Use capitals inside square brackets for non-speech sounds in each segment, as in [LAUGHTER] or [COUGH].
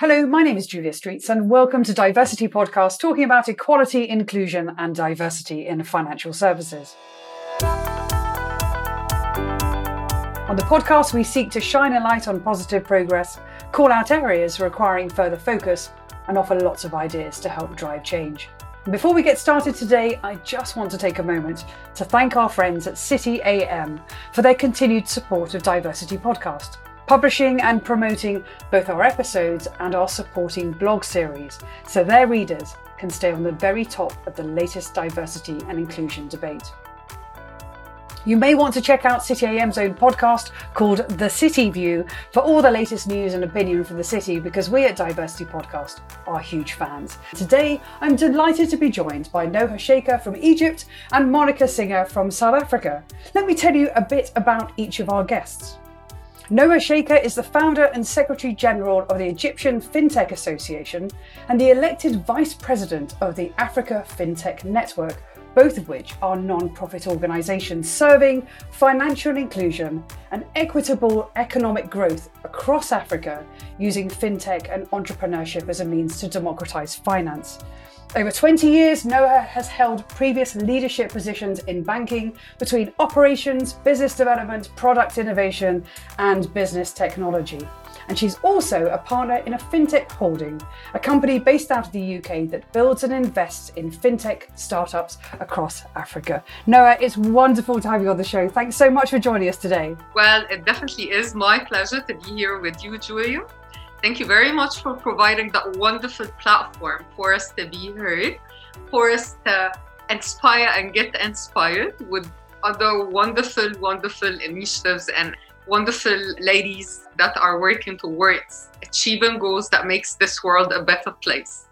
Hello, my name is Julia Streets, and welcome to Diversity Podcast, talking about equality, inclusion, and diversity in financial services. On the podcast, we seek to shine a light on positive progress, call out areas requiring further focus, and offer lots of ideas to help drive change. Before we get started today, I just want to take a moment to thank our friends at City AM for their continued support of Diversity Podcast publishing and promoting both our episodes and our supporting blog series so their readers can stay on the very top of the latest diversity and inclusion debate. You may want to check out City AM's own podcast called The City View for all the latest news and opinion from the city because we at Diversity Podcast are huge fans. Today, I'm delighted to be joined by Noha Shaker from Egypt and Monica Singer from South Africa. Let me tell you a bit about each of our guests. Noha Shaker is the founder and Secretary General of the Egyptian FinTech Association and the elected Vice President of the Africa FinTech Network, both of which are non profit organisations serving financial inclusion and equitable economic growth across Africa using fintech and entrepreneurship as a means to democratise finance. Over 20 years, Noha has held previous leadership positions in banking between operations, business development, product innovation, and business technology. And she's also a partner in a fintech holding, a company based out of the UK that builds and invests in fintech startups across Africa. Noha, it's wonderful to have you on the show. Thanks so much for joining us today. Well, it definitely is my pleasure to be here with you, Julia. Thank you very much for providing that wonderful platform for us to be heard, for us to inspire and get inspired with other wonderful, wonderful initiatives and wonderful ladies that are working towards achieving goals that makes this world a better place.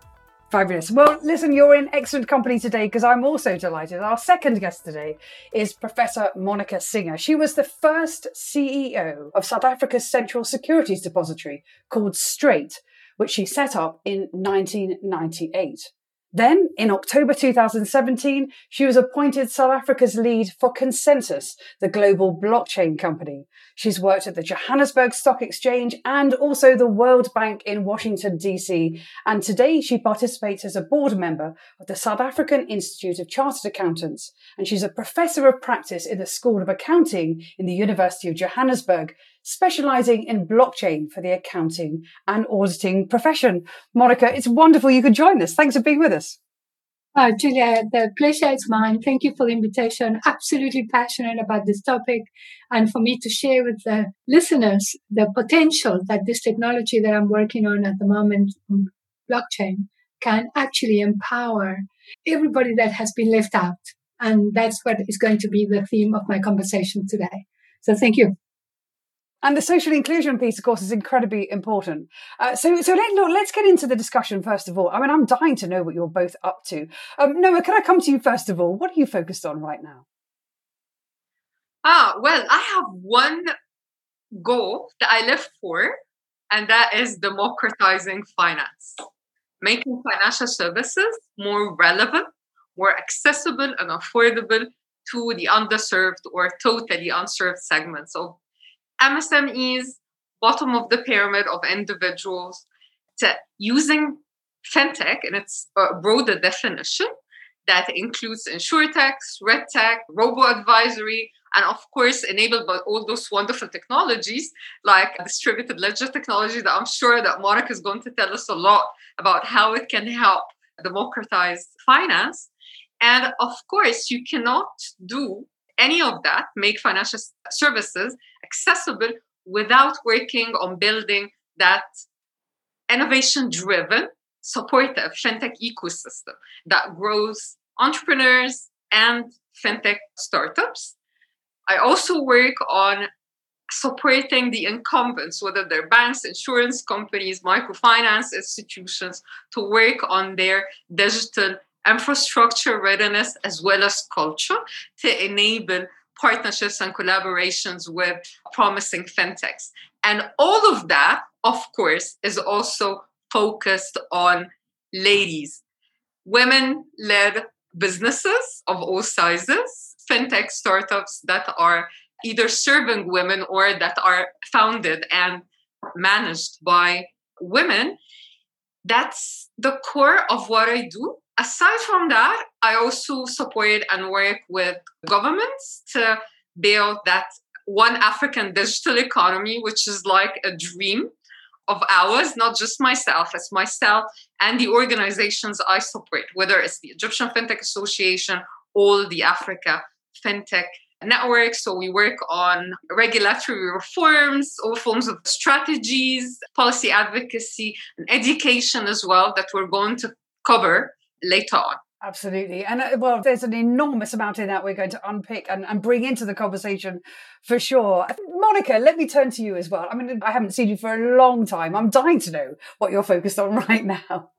Fabulous. Well, listen, you're in excellent company today because I'm also delighted. Our second guest today is Professor Monica Singer. She was the first CEO of South Africa's Central Securities Depository called Strate, which she set up in 1998. Then, in October 2017, she was appointed South Africa's lead for ConsenSys, the global blockchain company. She's worked at the Johannesburg Stock Exchange and also the World Bank in Washington, D.C. And today she participates as a board member of the South African Institute of Chartered Accountants. And she's a professor of practice in the School of Accounting in the University of Johannesburg specializing in blockchain for the accounting and auditing profession. Monica, it's wonderful you could join us. Thanks for being with us. Uh, Julia, the pleasure is mine. Thank you for the invitation. Absolutely passionate about this topic and for me to share with the listeners the potential that this technology that I'm working on at the moment, blockchain, can actually empower everybody that has been left out. And that's what is going to be the theme of my conversation today. So thank you. And the social inclusion piece, of course, is incredibly important. Uh, so, so let, look, let's get into the discussion first of all. I mean, I'm dying to know what you're both up to. Um, Noha, can I come to you first of all? What are you focused on right now? Ah, well, I have one goal that I live for, and that is democratizing finance, making financial services more relevant, more accessible, and affordable to the underserved or totally unserved segments of MSMEs, bottom of the pyramid of individuals, to using fintech in its uh, broader definition that includes insurtechs, regtech, robo advisory, and of course enabled by all those wonderful technologies like distributed ledger technology that I'm sure that Monica is going to tell us a lot about how it can help democratize finance. And of course, you cannot do any of that, make financial services accessible without working on building that innovation driven, supportive fintech ecosystem that grows entrepreneurs and fintech startups. I also work on supporting the incumbents, whether they're banks, insurance companies, microfinance institutions, to work on their digital infrastructure readiness as well as culture to enable partnerships and collaborations with promising fintechs. And all of that, of course, is also focused on ladies, women led businesses of all sizes, fintech startups that are either serving women or that are founded and managed by women, that's the core of what I do. Aside from that, I also support and work with governments to build that one African digital economy, which is like a dream of ours, not just myself, it's myself and the organizations I support, whether it's the Egyptian FinTech Association or the Africa FinTech Network. So we work on regulatory reforms, all forms of strategies, policy advocacy, and education as well that we're going to cover later on. Absolutely. And uh, well, there's an enormous amount in that we're going to unpick and, and bring into the conversation for sure. Monica, let me turn to you as well. I mean, I haven't seen you for a long time. I'm dying to know what you're focused on [LAUGHS] right now.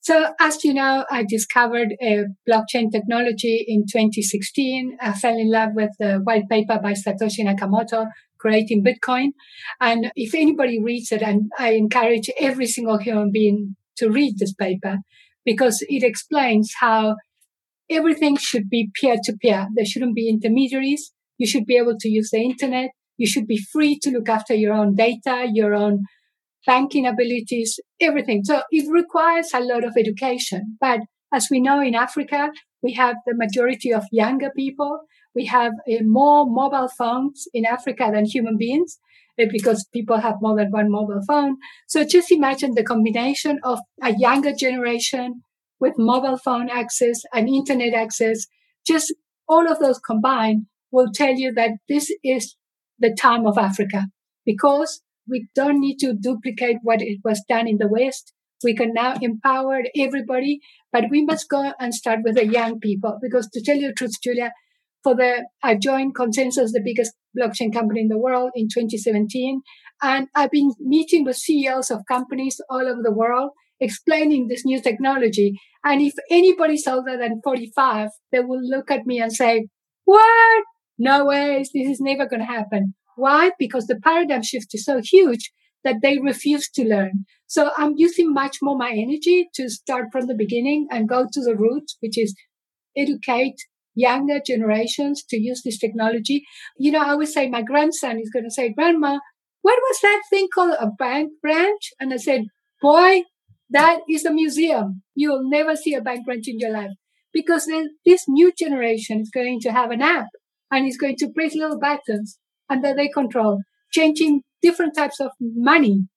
So, as you know, I discovered a blockchain technology in 2016. I fell in love with the white paper by Satoshi Nakamoto, creating Bitcoin. And if anybody reads it, and I encourage every single human being to read this paper, because it explains how everything should be peer to peer. There shouldn't be intermediaries. You should be able to use the internet. You should be free to look after your own data, your own banking abilities, everything. So it requires a lot of education. But as we know in Africa, we have the majority of younger people. We have uh, more mobile phones in Africa than human beings. Because people have more than one mobile phone. So just imagine the combination of a younger generation with mobile phone access and internet access. Just all of those combined will tell you that this is the time of Africa because we don't need to duplicate what it was done in the West. We can now empower everybody, but we must go and start with the young people because to tell you the truth, Julia, for the, I joined ConsenSys, the biggest blockchain company in the world in 2017. And I've been meeting with CEOs of companies all over the world, explaining this new technology. And if anybody's older than 45, they will look at me and say, what? No ways. This is never going to happen. Why? Because the paradigm shift is so huge that they refuse to learn. So I'm using much more my energy to start from the beginning and go to the root, which is educate, younger generations to use this technology. You know, I always say my grandson is going to say, Grandma, what was that thing called a bank branch? And I said, Boy, that is a museum. You'll never see a bank branch in your life because this new generation is going to have an app and is going to press little buttons under their control, changing different types of money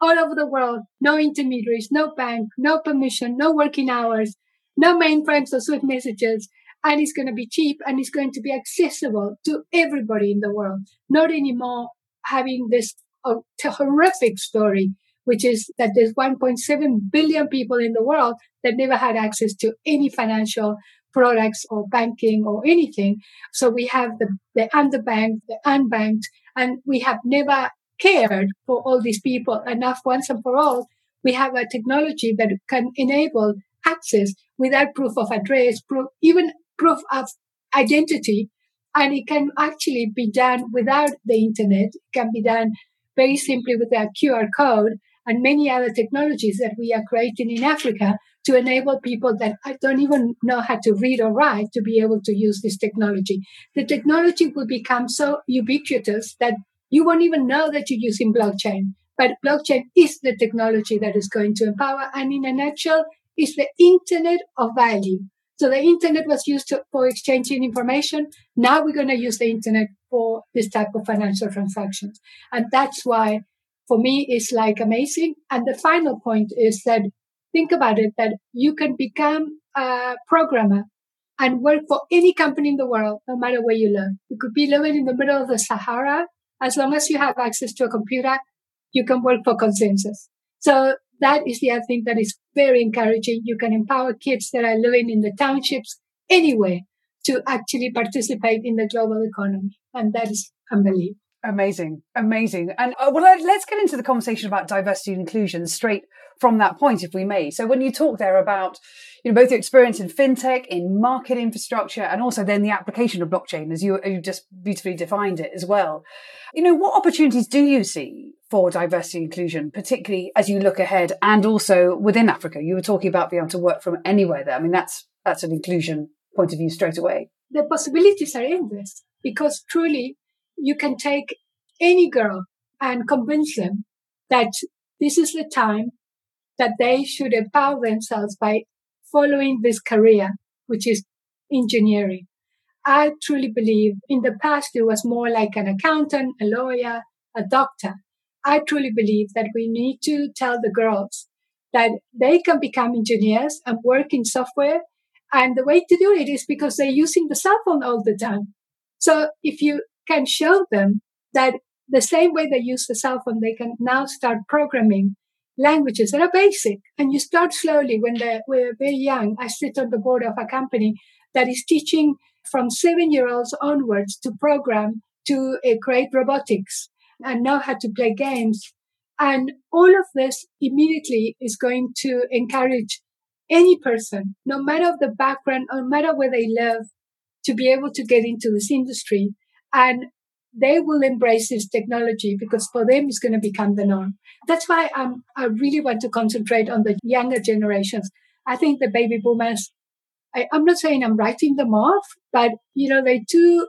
all over the world. No intermediaries, no bank, no permission, no working hours, no mainframes or Swift messages and it's going to be cheap and it's going to be accessible to everybody in the world. Not anymore having this uh, horrific story, which is that there's 1.7 billion people in the world that never had access to any financial products or banking or anything. So we have the, the underbanked, the unbanked, and we have never cared for all these people enough once and for all. We have a technology that can enable access without proof of address, proof, even proof of identity. And it can actually be done without the internet. It can be done very simply with a QR code and many other technologies that we are creating in Africa to enable people that don't even know how to read or write to be able to use this technology. The technology will become so ubiquitous that you won't even know that you're using blockchain. But blockchain is the technology that is going to empower. And in a nutshell, it's the internet of value. So the internet was used to, for exchanging information. Now we're going to use the internet for this type of financial transactions. And that's why for me it's like amazing. And the final point is that think about it, that you can become a programmer and work for any company in the world, no matter where you live. You could be living in the middle of the Sahara. As long as you have access to a computer, you can work for ConsenSys. So that is the other thing that is very encouraging. You can empower kids that are living in the townships anywhere to actually participate in the global economy. And that is unbelievable. Amazing, amazing. And uh, well, let's get into the conversation about diversity and inclusion straight from that point, if we may. So, when you talk there about, you know, both your experience in fintech, in market infrastructure, and also then the application of blockchain, as you you just beautifully defined it as well. You know, what opportunities do you see for diversity and inclusion, particularly as you look ahead, and also within Africa? You were talking about being able to work from anywhere there. I mean, that's that's an inclusion point of view straight away. The possibilities are endless because truly you can take any girl and convince them that this is the time that they should empower themselves by following this career, which is engineering. I truly believe in the past it was more like an accountant, a lawyer, a doctor. I truly believe that we need to tell the girls that they can become engineers and work in software. And the way to do it is because they're using the cell phone all the time. So if you can show them that the same way they use the cell phone, they can now start programming languages that are basic. And you start slowly when they're, we're very young. I sit on the board of a company that is teaching from seven year olds onwards to program to uh, create robotics and know how to play games. And all of this immediately is going to encourage any person, no matter the background, no matter where they live, to be able to get into this industry. And they will embrace this technology because for them it's going to become the norm. That's why I'm, I really want to concentrate on the younger generations. I think the baby boomers I, am not saying I'm writing them off, but you know, they're too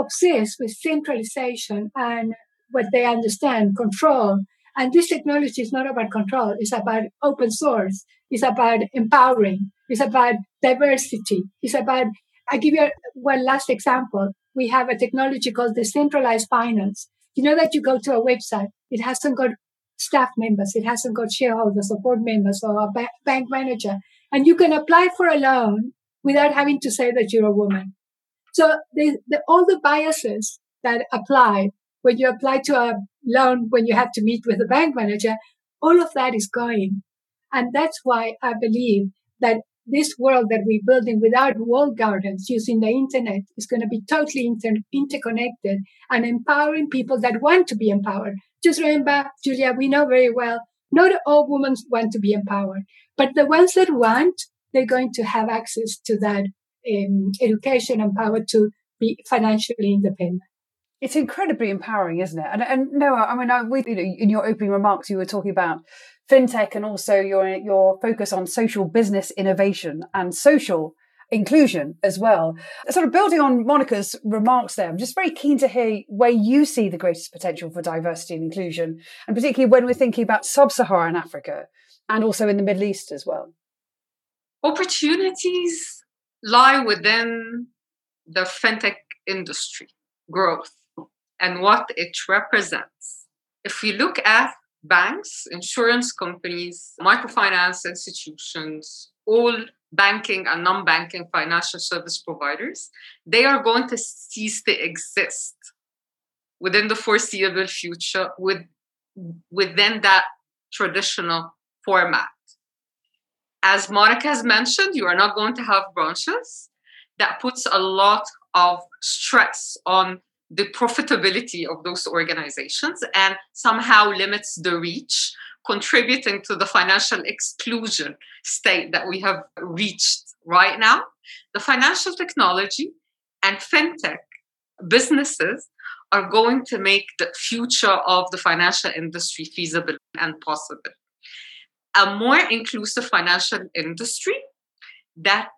obsessed with centralization and what they understand, control. And this technology is not about control. It's about open source. It's about empowering. It's about diversity. It's about, I give you one last example. We have a technology called decentralized finance. You know that you go to a website. It hasn't got staff members. It hasn't got shareholders or board members or a bank manager. And you can apply for a loan without having to say that you're a woman. So the, the, all the biases that apply when you apply to a loan, when you have to meet with a bank manager, all of that is going. And that's why I believe that this world that we're building without walled gardens using the internet is going to be totally inter- interconnected and empowering people that want to be empowered. Just remember, Julia, we know very well, not all women want to be empowered, but the ones that want they're going to have access to that um, education and power to be financially independent. It's incredibly empowering, isn't it? And, and Noha, I mean, I, we, you know, in your opening remarks, you were talking about fintech and also your your focus on social business innovation and social inclusion as well. Sort of building on Monica's remarks there, I'm just very keen to hear where you see the greatest potential for diversity and inclusion, and particularly when we're thinking about sub-Saharan Africa and also in the Middle East as well opportunities lie within the fintech industry growth and what it represents. If we look at banks, insurance companies, microfinance institutions, all banking and non banking financial service providers, they are going to cease to exist within the foreseeable future with, within that traditional format as Monica has mentioned, you are not going to have branches. That puts a lot of stress on the profitability of those organizations and somehow limits the reach, contributing to the financial exclusion state that we have reached right now. The financial technology and fintech businesses are going to make the future of the financial industry feasible and possible a more inclusive financial industry that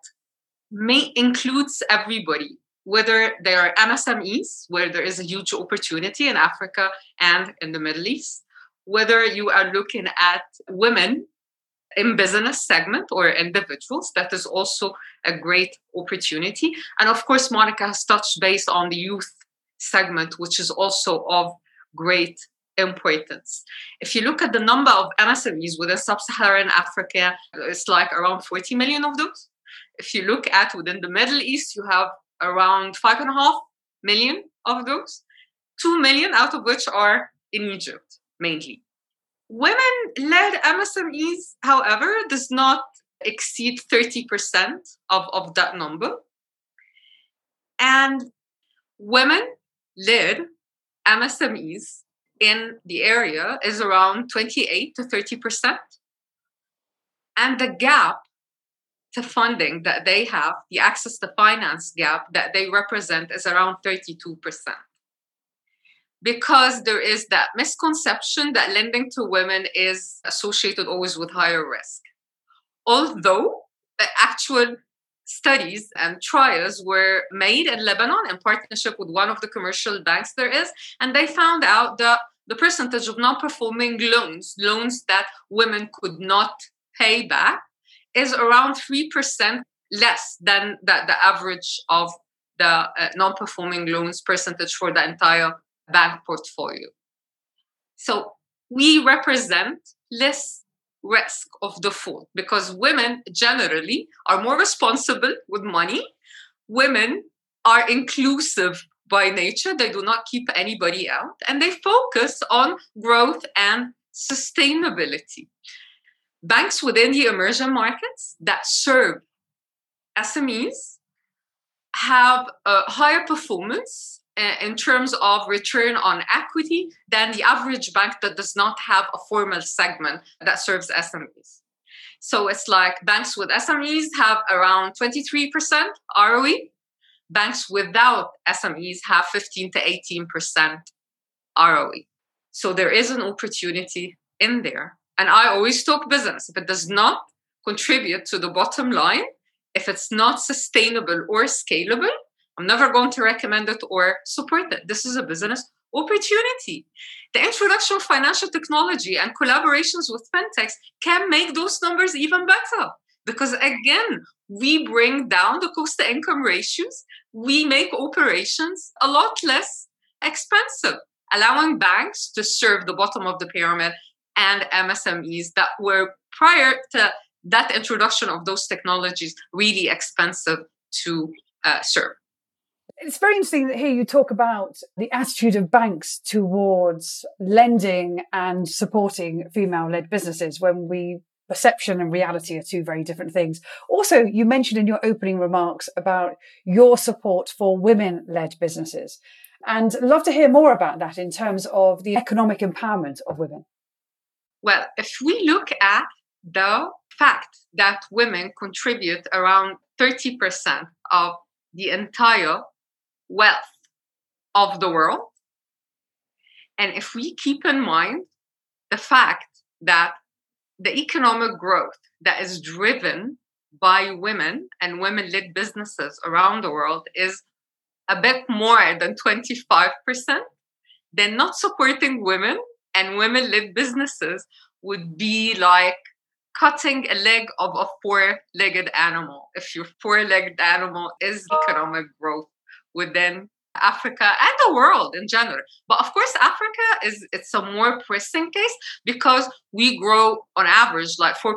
may includes everybody whether they are MSMEs, where there is a huge opportunity in Africa and in the Middle East, whether you are looking at women in business segment or individuals, that is also a great opportunity. And of course, Monica has touched base on the youth segment, which is also of great importance. If you look at the number of MSMEs within sub-Saharan Africa, it's like around 40 million of those. If you look at within the Middle East, you have around five and a half million of those. Two million out of which are in Egypt mainly. Women-led MSMEs, however, does not exceed 30% of, of that number. And women-led MSMEs in the area is around 28 to 30%. And the gap to funding that they have, the access to finance gap that they represent is around 32%. Because there is that misconception that lending to women is associated always with higher risk. Although the actual studies and trials were made in Lebanon in partnership with one of the commercial banks there is, and they found out that the percentage of non performing loans, loans that women could not pay back, is around 3% less than the, the average of the uh, non performing loans percentage for the entire bank portfolio. So we represent less risk of default because women generally are more responsible with money. Women are inclusive by nature, they do not keep anybody out, and they focus on growth and sustainability. Banks within the emerging markets that serve SMEs have a higher performance in terms of return on equity than the average bank that does not have a formal segment that serves SMEs. So it's like banks with SMEs have around 23% ROE. Banks without SMEs have 15 to 18% ROE. So there is an opportunity in there. And I always talk business. If it does not contribute to the bottom line, if it's not sustainable or scalable, I'm never going to recommend it or support it. This is a business opportunity. The introduction of financial technology and collaborations with fintechs can make those numbers even better. Because again, we bring down the cost to income ratios, we make operations a lot less expensive, allowing banks to serve the bottom of the pyramid and MSMEs that were prior to that introduction of those technologies really expensive to uh, serve. It's very interesting that here you talk about the attitude of banks towards lending and supporting female led businesses when we perception and reality are two very different things. Also, you mentioned in your opening remarks about your support for women led businesses. And love to hear more about that in terms of the economic empowerment of women. Well, if we look at the fact that women contribute around 30% of the entire wealth of the world. And if we keep in mind the fact that the economic growth that is driven by women and women led businesses around the world is a bit more than 25%, then not supporting women and women led businesses would be like cutting a leg of a four legged animal. If your four legged animal is economic growth within Africa and the world in general. But of course, Africa is it's a more pressing case because we grow on average like 4%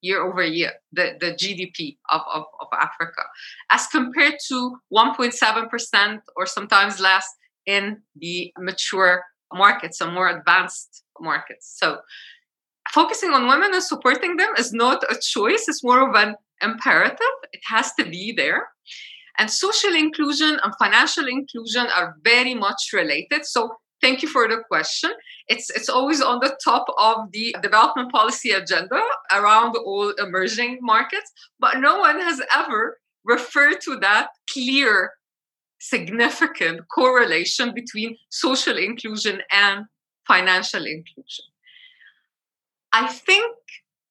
year over year, the, the GDP of, of, of Africa, as compared to 1.7% or sometimes less in the mature markets, and more advanced markets. So focusing on women and supporting them is not a choice, it's more of an imperative. It has to be there. And social inclusion and financial inclusion are very much related. So thank you for the question. It's it's always on the top of the development policy agenda around all emerging markets, but no one has ever referred to that clear significant correlation between social inclusion and financial inclusion. I think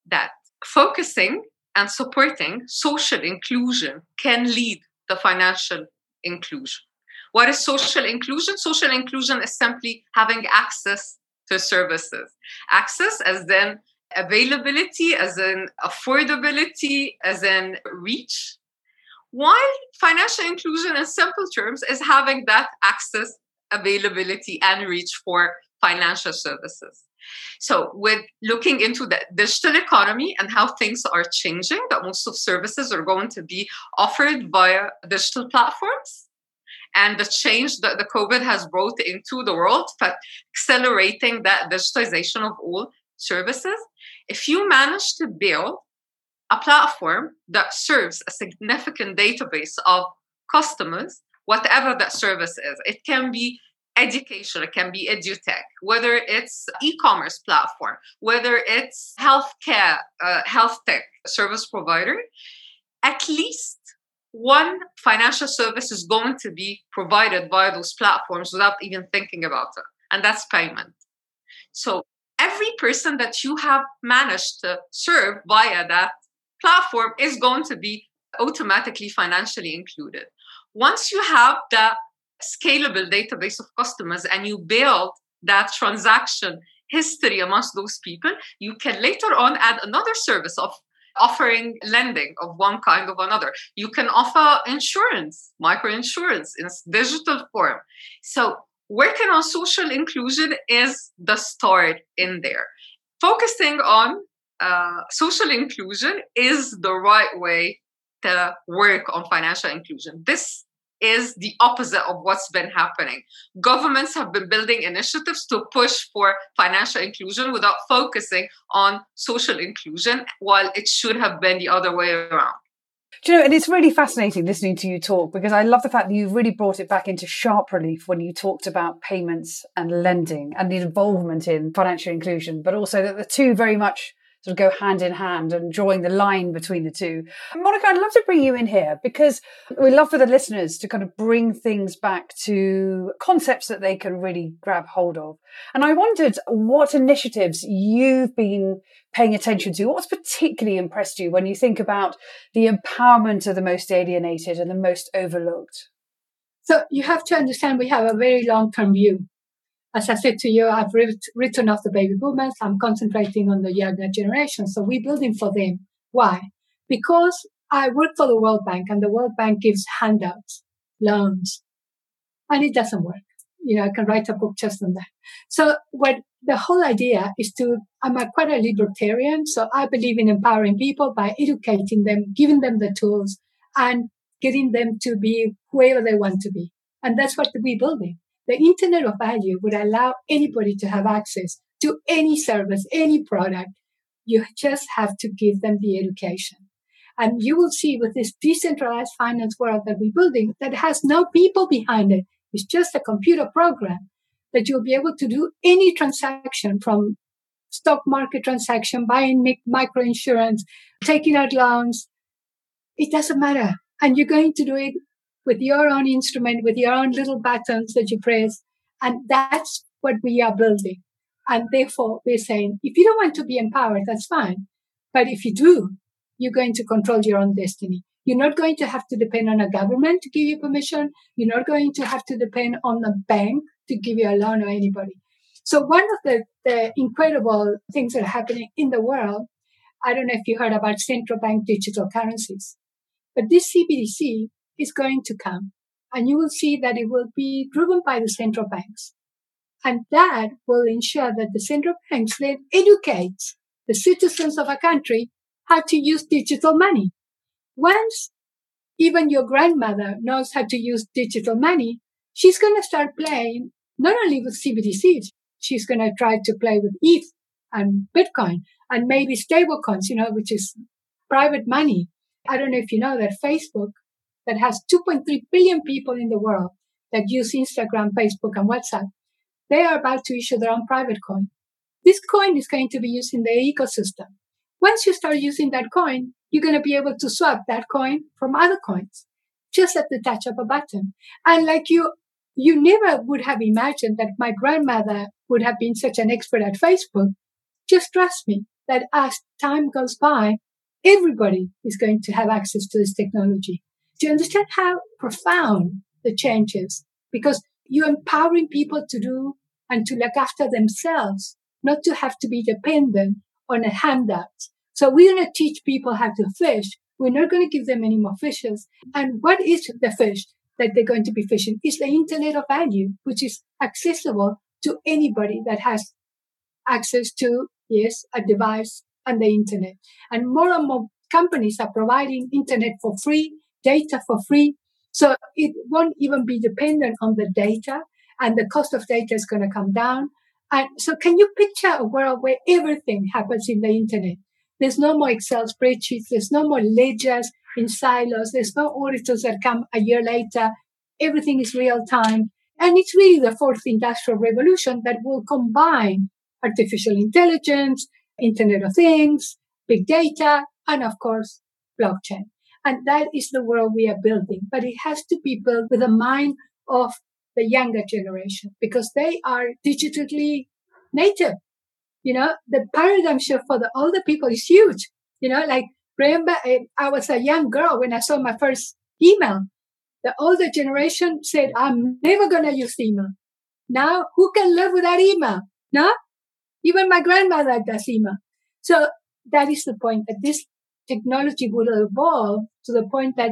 that focusing and supporting social inclusion can lead the financial inclusion. What is social inclusion? Social inclusion is simply having access to services. Access as then availability, as in affordability, as in reach. While financial inclusion in simple terms is having that access, availability, and reach for financial services. So, with looking into the digital economy and how things are changing, that most of services are going to be offered via digital platforms, and the change that the COVID has brought into the world, but accelerating that digitization of all services, if you manage to build a platform that serves a significant database of customers, whatever that service is, it can be education it can be edutech whether it's e-commerce platform whether it's healthcare uh, health tech service provider at least one financial service is going to be provided by those platforms without even thinking about it and that's payment. So every person that you have managed to serve via that platform is going to be automatically financially included once you have the scalable database of customers and you build that transaction history amongst those people, you can later on add another service of offering lending of one kind of another. You can offer insurance, micro insurance in digital form. So working on social inclusion is the start in there. Focusing on uh, social inclusion is the right way to work on financial inclusion. This is the opposite of what's been happening. Governments have been building initiatives to push for financial inclusion without focusing on social inclusion, while it should have been the other way around. Do you know, and it's really fascinating listening to you talk because I love the fact that you've really brought it back into sharp relief when you talked about payments and lending and the involvement in financial inclusion, but also that the two very much sort of go hand in hand and drawing the line between the two. Monica, I'd love to bring you in here because we love for the listeners to kind of bring things back to concepts that they can really grab hold of. And I wondered what initiatives you've been paying attention to. What's particularly impressed you when you think about the empowerment of the most alienated and the most overlooked? So you have to understand we have a very long term view as I said to you, I've written off the baby boomers. I'm concentrating on the younger generation. So we're building for them. Why? Because I work for the World Bank and the World Bank gives handouts, loans, and it doesn't work. You know, I can write a book just on that. So what the whole idea is to, I'm a, quite a libertarian. So I believe in empowering people by educating them, giving them the tools and getting them to be whoever they want to be. And that's what we're building. The Internet of Value would allow anybody to have access to any service, any product. You just have to give them the education. And you will see with this decentralized finance world that we're building that has no people behind it. It's just a computer program that you'll be able to do any transaction from stock market transaction, buying micro insurance, taking out loans. It doesn't matter. And you're going to do it with your own instrument, with your own little buttons that you press. And that's what we are building. And therefore, we're saying, if you don't want to be empowered, that's fine. But if you do, you're going to control your own destiny. You're not going to have to depend on a government to give you permission. You're not going to have to depend on a bank to give you a loan or anybody. So one of the, the incredible things that are happening in the world, I don't know if you heard about central bank digital currencies, but this CBDC is going to come. And you will see that it will be driven by the central banks. And that will ensure that the central banks then educate the citizens of a country how to use digital money. Once even your grandmother knows how to use digital money, she's going to start playing not only with CBDCs, she's going to try to play with ETH and Bitcoin and maybe stablecoins, you know, which is private money. I don't know if you know that Facebook that has 2.3 billion people in the world that use Instagram, Facebook, and WhatsApp, they are about to issue their own private coin. This coin is going to be used in the ecosystem. Once you start using that coin, you're going to be able to swap that coin from other coins just at the touch of a button. And like you, you never would have imagined that my grandmother would have been such an expert at Facebook. Just trust me that as time goes by, everybody is going to have access to this technology. Do you understand how profound the change is? Because you're empowering people to do and to look after themselves, not to have to be dependent on a handout. So we're going to teach people how to fish. We're not going to give them any more fishes. And what is the fish that they're going to be fishing? Is the internet of value, which is accessible to anybody that has access to, yes, a device and the internet. And more and more companies are providing internet for free data for free. So it won't even be dependent on the data and the cost of data is going to come down. And so can you picture a world where everything happens in the internet? There's no more Excel spreadsheets. There's no more ledgers in silos. There's no auditors that come a year later. Everything is real time. And it's really the fourth industrial revolution that will combine artificial intelligence, Internet of Things, big data, and of course, blockchain. And that is the world we are building. But it has to be built with the mind of the younger generation because they are digitally native. You know, the paradigm shift for the older people is huge. You know, like remember eh, I was a young girl when I saw my first email. The older generation said, I'm never going to use email. Now, who can live without email? No? Even my grandmother does email. So that is the point that this technology will evolve to the point that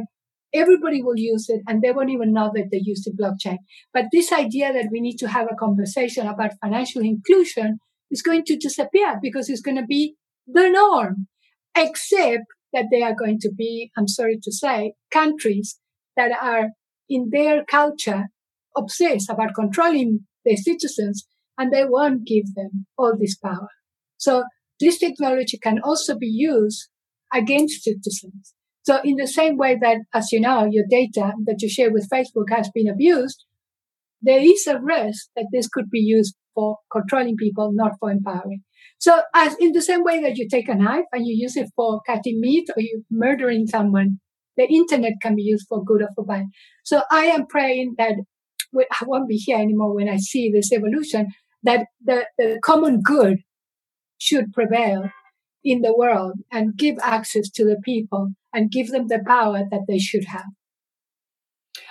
everybody will use it and they won't even know that they use the blockchain. But this idea that we need to have a conversation about financial inclusion is going to disappear because it's going to be the norm, except that they are going to be, I'm sorry to say, countries that are in their culture obsessed about controlling their citizens and they won't give them all this power. So this technology can also be used against citizens. So in the same way that, as you know, your data that you share with Facebook has been abused, there is a risk that this could be used for controlling people, not for empowering. So as in the same way that you take a knife and you use it for cutting meat or you murdering someone, the internet can be used for good or for bad. So I am praying that I won't be here anymore when I see this evolution, that the, the common good should prevail in the world and give access to the people and give them the power that they should have.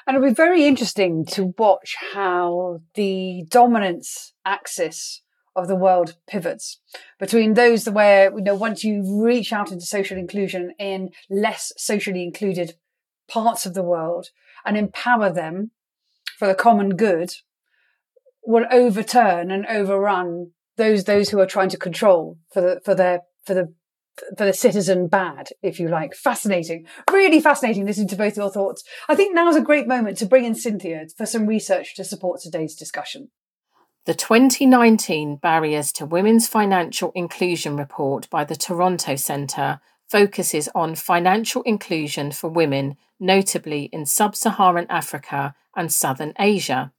And it'll be very interesting to watch how the dominance axis of the world pivots between those where, you know, once you reach out into social inclusion in less socially included parts of the world and empower them for the common good will overturn and overrun those those who are trying to control for the for their for the for the citizen bad, if you like. Fascinating. Really fascinating listening to both your thoughts. I think now is a great moment to bring in Cynthia for some research to support today's discussion. The 2019 Barriers to Women's Financial Inclusion report by the Toronto Centre focuses on financial inclusion for women, notably in sub Saharan Africa and Southern Asia.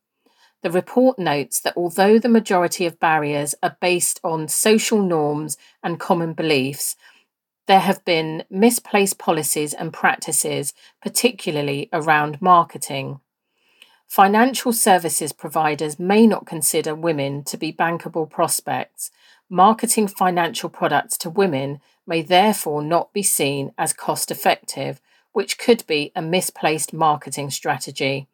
The report notes that although the majority of barriers are based on social norms and common beliefs, there have been misplaced policies and practices, particularly around marketing. Financial services providers may not consider women to be bankable prospects. Marketing financial products to women may therefore not be seen as cost effective, which could be a misplaced marketing strategy.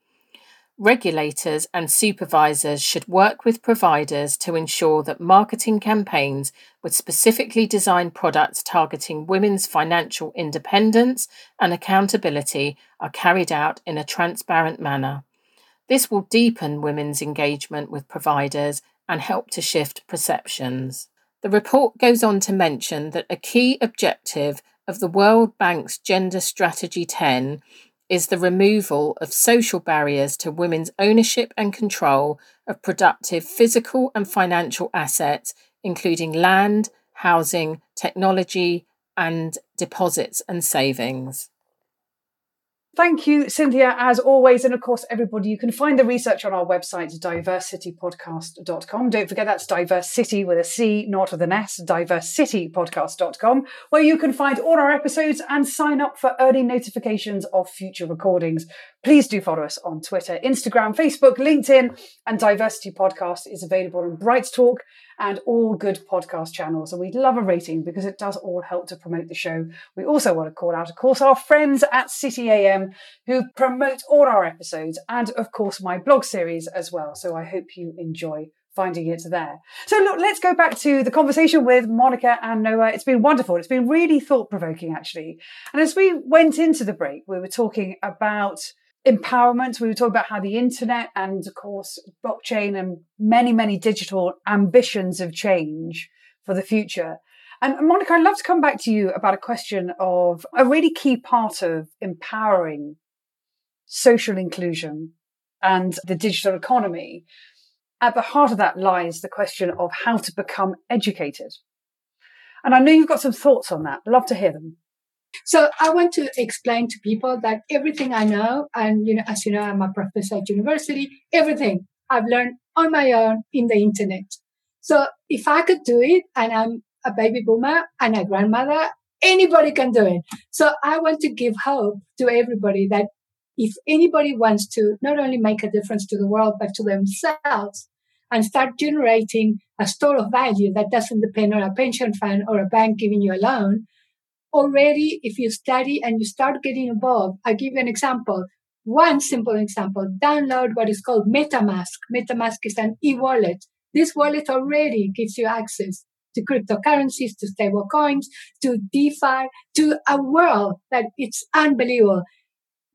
Regulators and supervisors should work with providers to ensure that marketing campaigns with specifically designed products targeting women's financial independence and accountability are carried out in a transparent manner. This will deepen women's engagement with providers and help to shift perceptions. The report goes on to mention that a key objective of the World Bank's Gender Strategy 10 is the removal of social barriers to women's ownership and control of productive physical and financial assets, including land, housing, technology, and deposits and savings. Thank you, Cynthia, as always. And of course, everybody, you can find the research on our website, diversitypodcast.com. Don't forget that's diversity with a C, not with an S, diversitypodcast.com, where you can find all our episodes and sign up for early notifications of future recordings. Please do follow us on Twitter, Instagram, Facebook, LinkedIn, and Diversity Podcast is available on Bright Talk and all good podcast channels. And we'd love a rating because it does all help to promote the show. We also want to call out, of course, our friends at City AM who promote all our episodes and, of course, my blog series as well. So I hope you enjoy finding it there. So look, let's go back to the conversation with Monica and Noha. It's been wonderful. It's been really thought provoking, actually. And as we went into the break, we were talking about empowerment. We were talking about how the internet and, of course, blockchain and many, many digital ambitions of change for the future. And Monica, I'd love to come back to you about a question of a really key part of empowering social inclusion and the digital economy. At the heart of that lies the question of how to become educated. And I know you've got some thoughts on that. Love to hear them. So I want to explain to people that everything I know, and you know, as you know, I'm a professor at university, everything I've learned on my own in the internet. So if I could do it and I'm a baby boomer and a grandmother, anybody can do it. So I want to give hope to everybody that if anybody wants to not only make a difference to the world, but to themselves and start generating a store of value that doesn't depend on a pension fund or a bank giving you a loan, already if you study and you start getting involved, I'll give you an example. one simple example, download what is called MetaMask. MetaMask is an e-wallet. This wallet already gives you access to cryptocurrencies, to stable coins, to DeFi, to a world that it's unbelievable.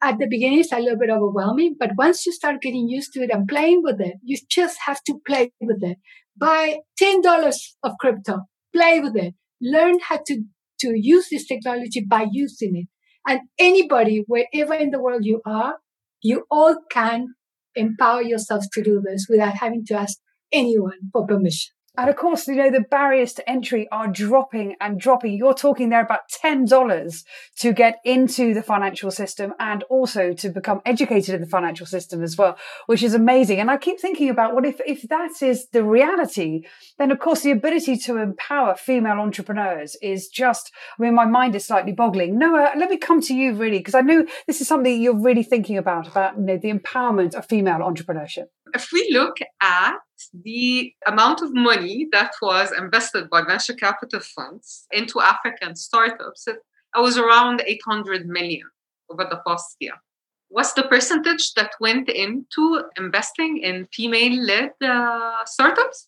At the beginning, it's a little bit overwhelming, but once you start getting used to it and playing with it, you just have to play with it. Buy $10 of crypto, play with it, learn how to, to use this technology by using it. And anybody, wherever in the world you are, you all can empower yourselves to do this without having to ask anyone for permission. And of course, you know, the barriers to entry are dropping and dropping. You're talking there about $10 to get into the financial system and also to become educated in the financial system as well, which is amazing. And I keep thinking about what if, if that is the reality, then of course the ability to empower female entrepreneurs is just, I mean, my mind is slightly boggling. Noha, let me come to you really, because I know this is something you're really thinking about, about, you know, the empowerment of female entrepreneurship. If we look at the amount of money that was invested by venture capital funds into African startups, it, was around 800 million over the past year. What's the percentage that went into investing in female led uh, startups?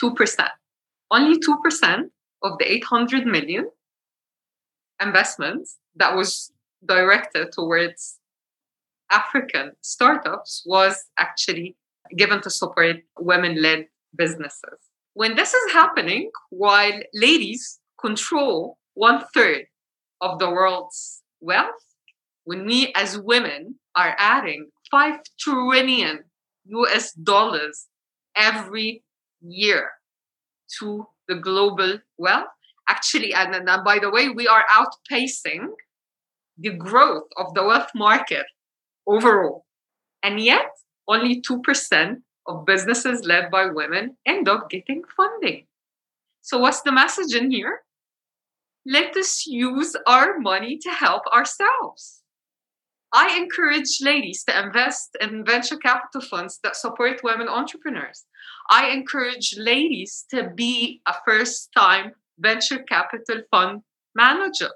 2%. Only 2% of the 800 million investments that was directed towards African startups was actually given to support women led businesses. When this is happening, while ladies control one third of the world's wealth, when we as women are adding 5 trillion US dollars every year to the global wealth, actually, and, and by the way, we are outpacing the growth of the wealth market overall. And yet, only 2% of businesses led by women end up getting funding. So, what's the message in here? Let us use our money to help ourselves. I encourage ladies to invest in venture capital funds that support women entrepreneurs. I encourage ladies to be a first time venture capital fund manager.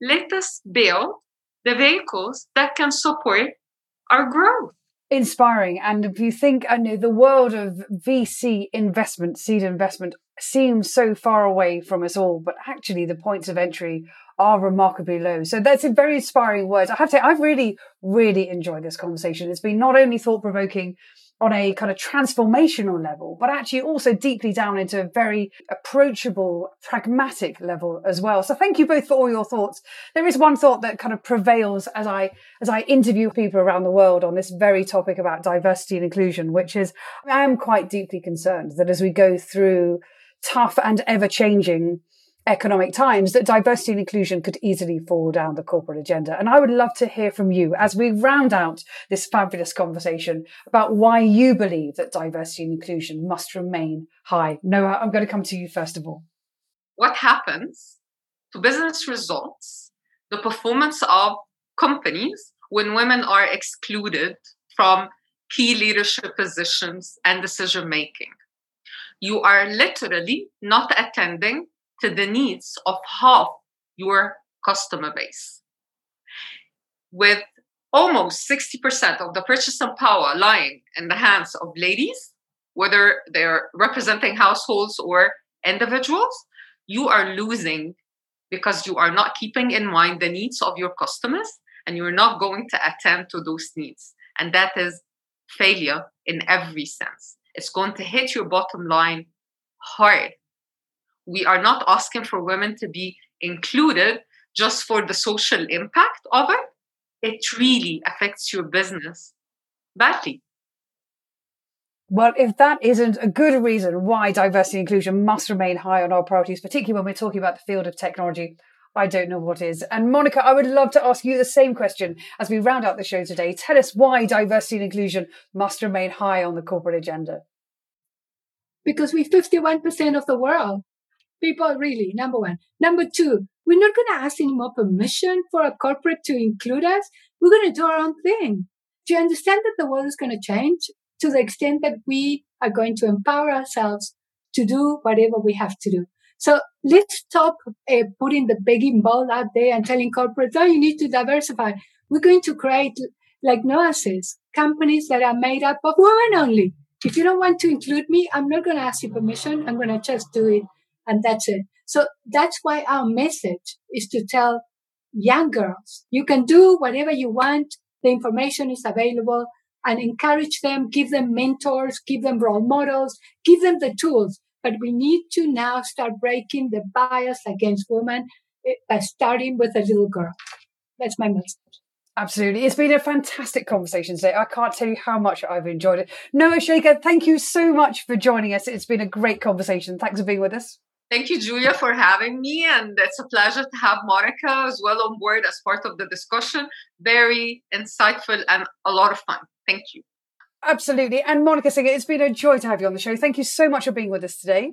Let us build the vehicles that can support our growth inspiring. And if you think, I know the world of VC investment, seed investment seems so far away from us all, but actually the points of entry are remarkably low. So that's a very inspiring words. I have to say, I've really, really enjoyed this conversation. It's been not only thought provoking, on a kind of transformational level, but actually also deeply down into a very approachable, pragmatic level as well. So thank you both for all your thoughts. There is one thought that kind of prevails as I, as I interview people around the world on this very topic about diversity and inclusion, which is I am quite deeply concerned that as we go through tough and ever changing economic times that diversity and inclusion could easily fall down the corporate agenda. And I would love to hear from you as we round out this fabulous conversation about why you believe that diversity and inclusion must remain high. Noha, I'm going to come to you first of all. What happens to business results, the performance of companies when women are excluded from key leadership positions and decision making? You are literally not attending to the needs of half your customer base. With almost 60% of the purchasing power lying in the hands of ladies, whether they're representing households or individuals, you are losing because you are not keeping in mind the needs of your customers and you're not going to attend to those needs. And that is failure in every sense. It's going to hit your bottom line hard we are not asking for women to be included just for the social impact of it. It really affects your business badly. Well, if that isn't a good reason why diversity and inclusion must remain high on our priorities, particularly when we're talking about the field of technology, I don't know what is. And Monica, I would love to ask you the same question as we round out the show today. Tell us why diversity and inclusion must remain high on the corporate agenda. Because we're 51% of the world people really, number one. Number two, we're not going to ask any more permission for a corporate to include us. We're going to do our own thing. Do you understand that the world is going to change to the extent that we are going to empower ourselves to do whatever we have to do? So let's stop uh, putting the begging ball out there and telling corporates, oh, you need to diversify. We're going to create like Noha says, companies that are made up of women only. If you don't want to include me, I'm not going to ask you permission. I'm going to just do it. And that's it. So that's why our message is to tell young girls, you can do whatever you want. The information is available and encourage them, give them mentors, give them role models, give them the tools. But we need to now start breaking the bias against women eh, by starting with a little girl. That's my message. Absolutely. It's been a fantastic conversation today. I can't tell you how much I've enjoyed it. Noha Shaker, thank you so much for joining us. It's been a great conversation. Thanks for being with us. Thank you, Julia, for having me. And it's a pleasure to have Monica as well on board as part of the discussion. Very insightful and a lot of fun. Thank you. Absolutely. And Monica Singer, it's been a joy to have you on the show. Thank you so much for being with us today.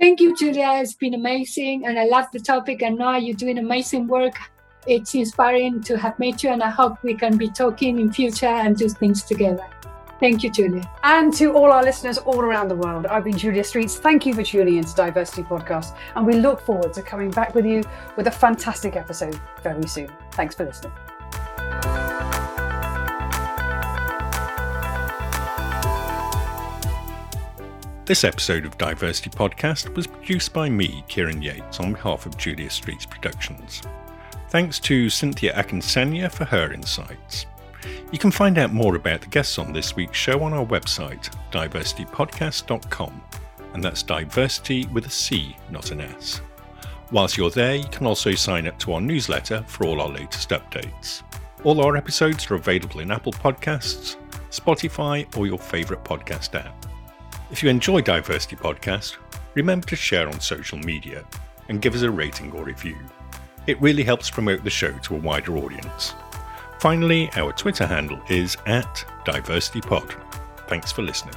Thank you, Julia. It's been amazing. And I love the topic. And now you're doing amazing work. It's inspiring to have met you. And I hope we can be talking in future and do things together. Thank you, Julia. And to all our listeners all around the world, I've been Julia Streets. Thank you for tuning in to Diversity Podcast. And we look forward to coming back with you with a fantastic episode very soon. Thanks for listening. This episode of Diversity Podcast was produced by me, Kieran Yates, on behalf of Julia Streets Productions. Thanks to Cynthia Akinsanya for her insights. You can find out more about the guests on this week's show on our website, diversitypodcast.com, and that's diversity with a C, not an S. Whilst you're there, you can also sign up to our newsletter for all our latest updates. All our episodes are available in Apple Podcasts, Spotify, or your favourite podcast app. If you enjoy Diversity Podcast, remember to share on social media and give us a rating or review. It really helps promote the show to a wider audience. Finally, our Twitter handle is at DiversityPod. Thanks for listening.